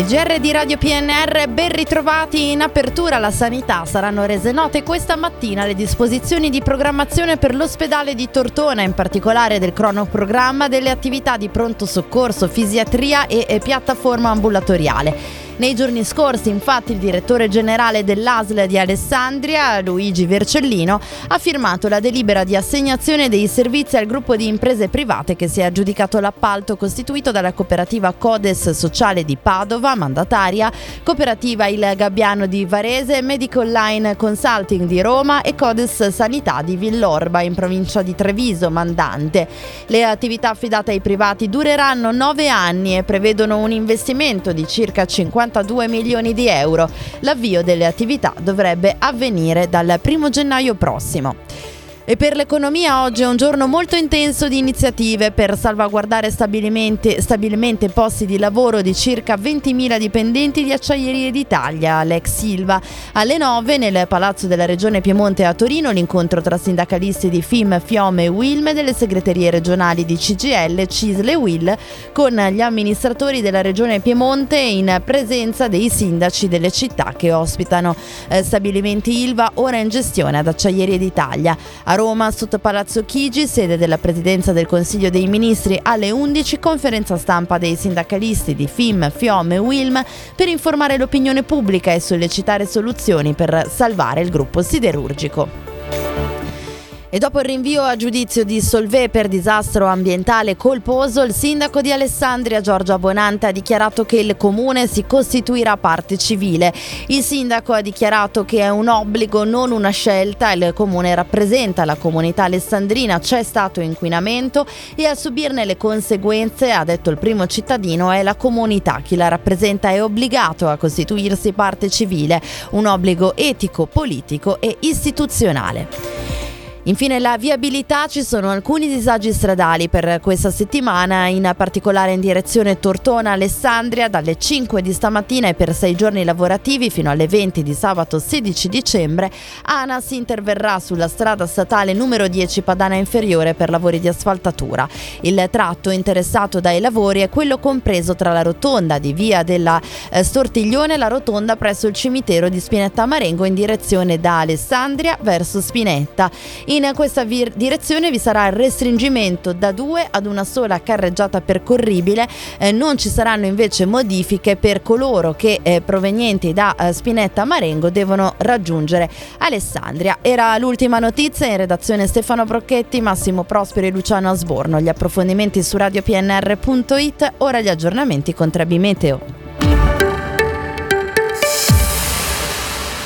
Il GR di Radio PNR, ben ritrovati in apertura alla sanità. Saranno rese note questa mattina le disposizioni di programmazione per l'ospedale di Tortona, in particolare del cronoprogramma delle attività di pronto soccorso, fisiatria e piattaforma ambulatoriale. Nei giorni scorsi, infatti, il direttore generale dell'ASL di Alessandria, Luigi Vercellino, ha firmato la delibera di assegnazione dei servizi al gruppo di imprese private che si è aggiudicato l'appalto costituito dalla cooperativa Codes Sociale di Padova, mandataria, cooperativa Il Gabbiano di Varese, Medical Line Consulting di Roma e Codes Sanità di Villorba in provincia di Treviso, mandante. Le attività affidate ai privati dureranno nove anni e prevedono un investimento di circa 50 52 milioni di euro. L'avvio delle attività dovrebbe avvenire dal 1 gennaio prossimo. E per l'economia oggi è un giorno molto intenso di iniziative per salvaguardare stabilmente posti di lavoro di circa 20.000 dipendenti di Acciaierie d'Italia, l'ex Silva. Alle 9 nel Palazzo della Regione Piemonte a Torino l'incontro tra sindacalisti di FIM, Fiome e WILM e delle segreterie regionali di CGL, CISL e WIL con gli amministratori della Regione Piemonte in presenza dei sindaci delle città che ospitano eh, stabilimenti Ilva ora in gestione ad Acciaierie d'Italia. A Roma, sotto Palazzo Chigi, sede della Presidenza del Consiglio dei Ministri, alle 11 conferenza stampa dei sindacalisti di FIM, FIOM e WILM per informare l'opinione pubblica e sollecitare soluzioni per salvare il gruppo siderurgico. E dopo il rinvio a giudizio di Solvay per disastro ambientale colposo, il sindaco di Alessandria Giorgio Abonante ha dichiarato che il comune si costituirà parte civile. Il sindaco ha dichiarato che è un obbligo, non una scelta. Il comune rappresenta la comunità alessandrina, c'è stato inquinamento e a subirne le conseguenze, ha detto il primo cittadino, è la comunità. Chi la rappresenta è obbligato a costituirsi parte civile, un obbligo etico, politico e istituzionale. Infine la viabilità, ci sono alcuni disagi stradali per questa settimana, in particolare in direzione Tortona-Alessandria dalle 5 di stamattina e per 6 giorni lavorativi fino alle 20 di sabato 16 dicembre. ANAS interverrà sulla strada statale numero 10 Padana Inferiore per lavori di asfaltatura. Il tratto interessato dai lavori è quello compreso tra la rotonda di via della eh, Stortiglione e la rotonda presso il cimitero di Spinetta Marengo in direzione da Alessandria verso Spinetta. In questa vir- direzione vi sarà il restringimento da due ad una sola carreggiata percorribile, eh, non ci saranno invece modifiche per coloro che eh, provenienti da eh, Spinetta Marengo devono raggiungere Alessandria. Era l'ultima notizia in redazione Stefano Brocchetti, Massimo Prospero e Luciano Asborno. Gli approfondimenti su radiopnr.it, ora gli aggiornamenti con Trebi Meteo.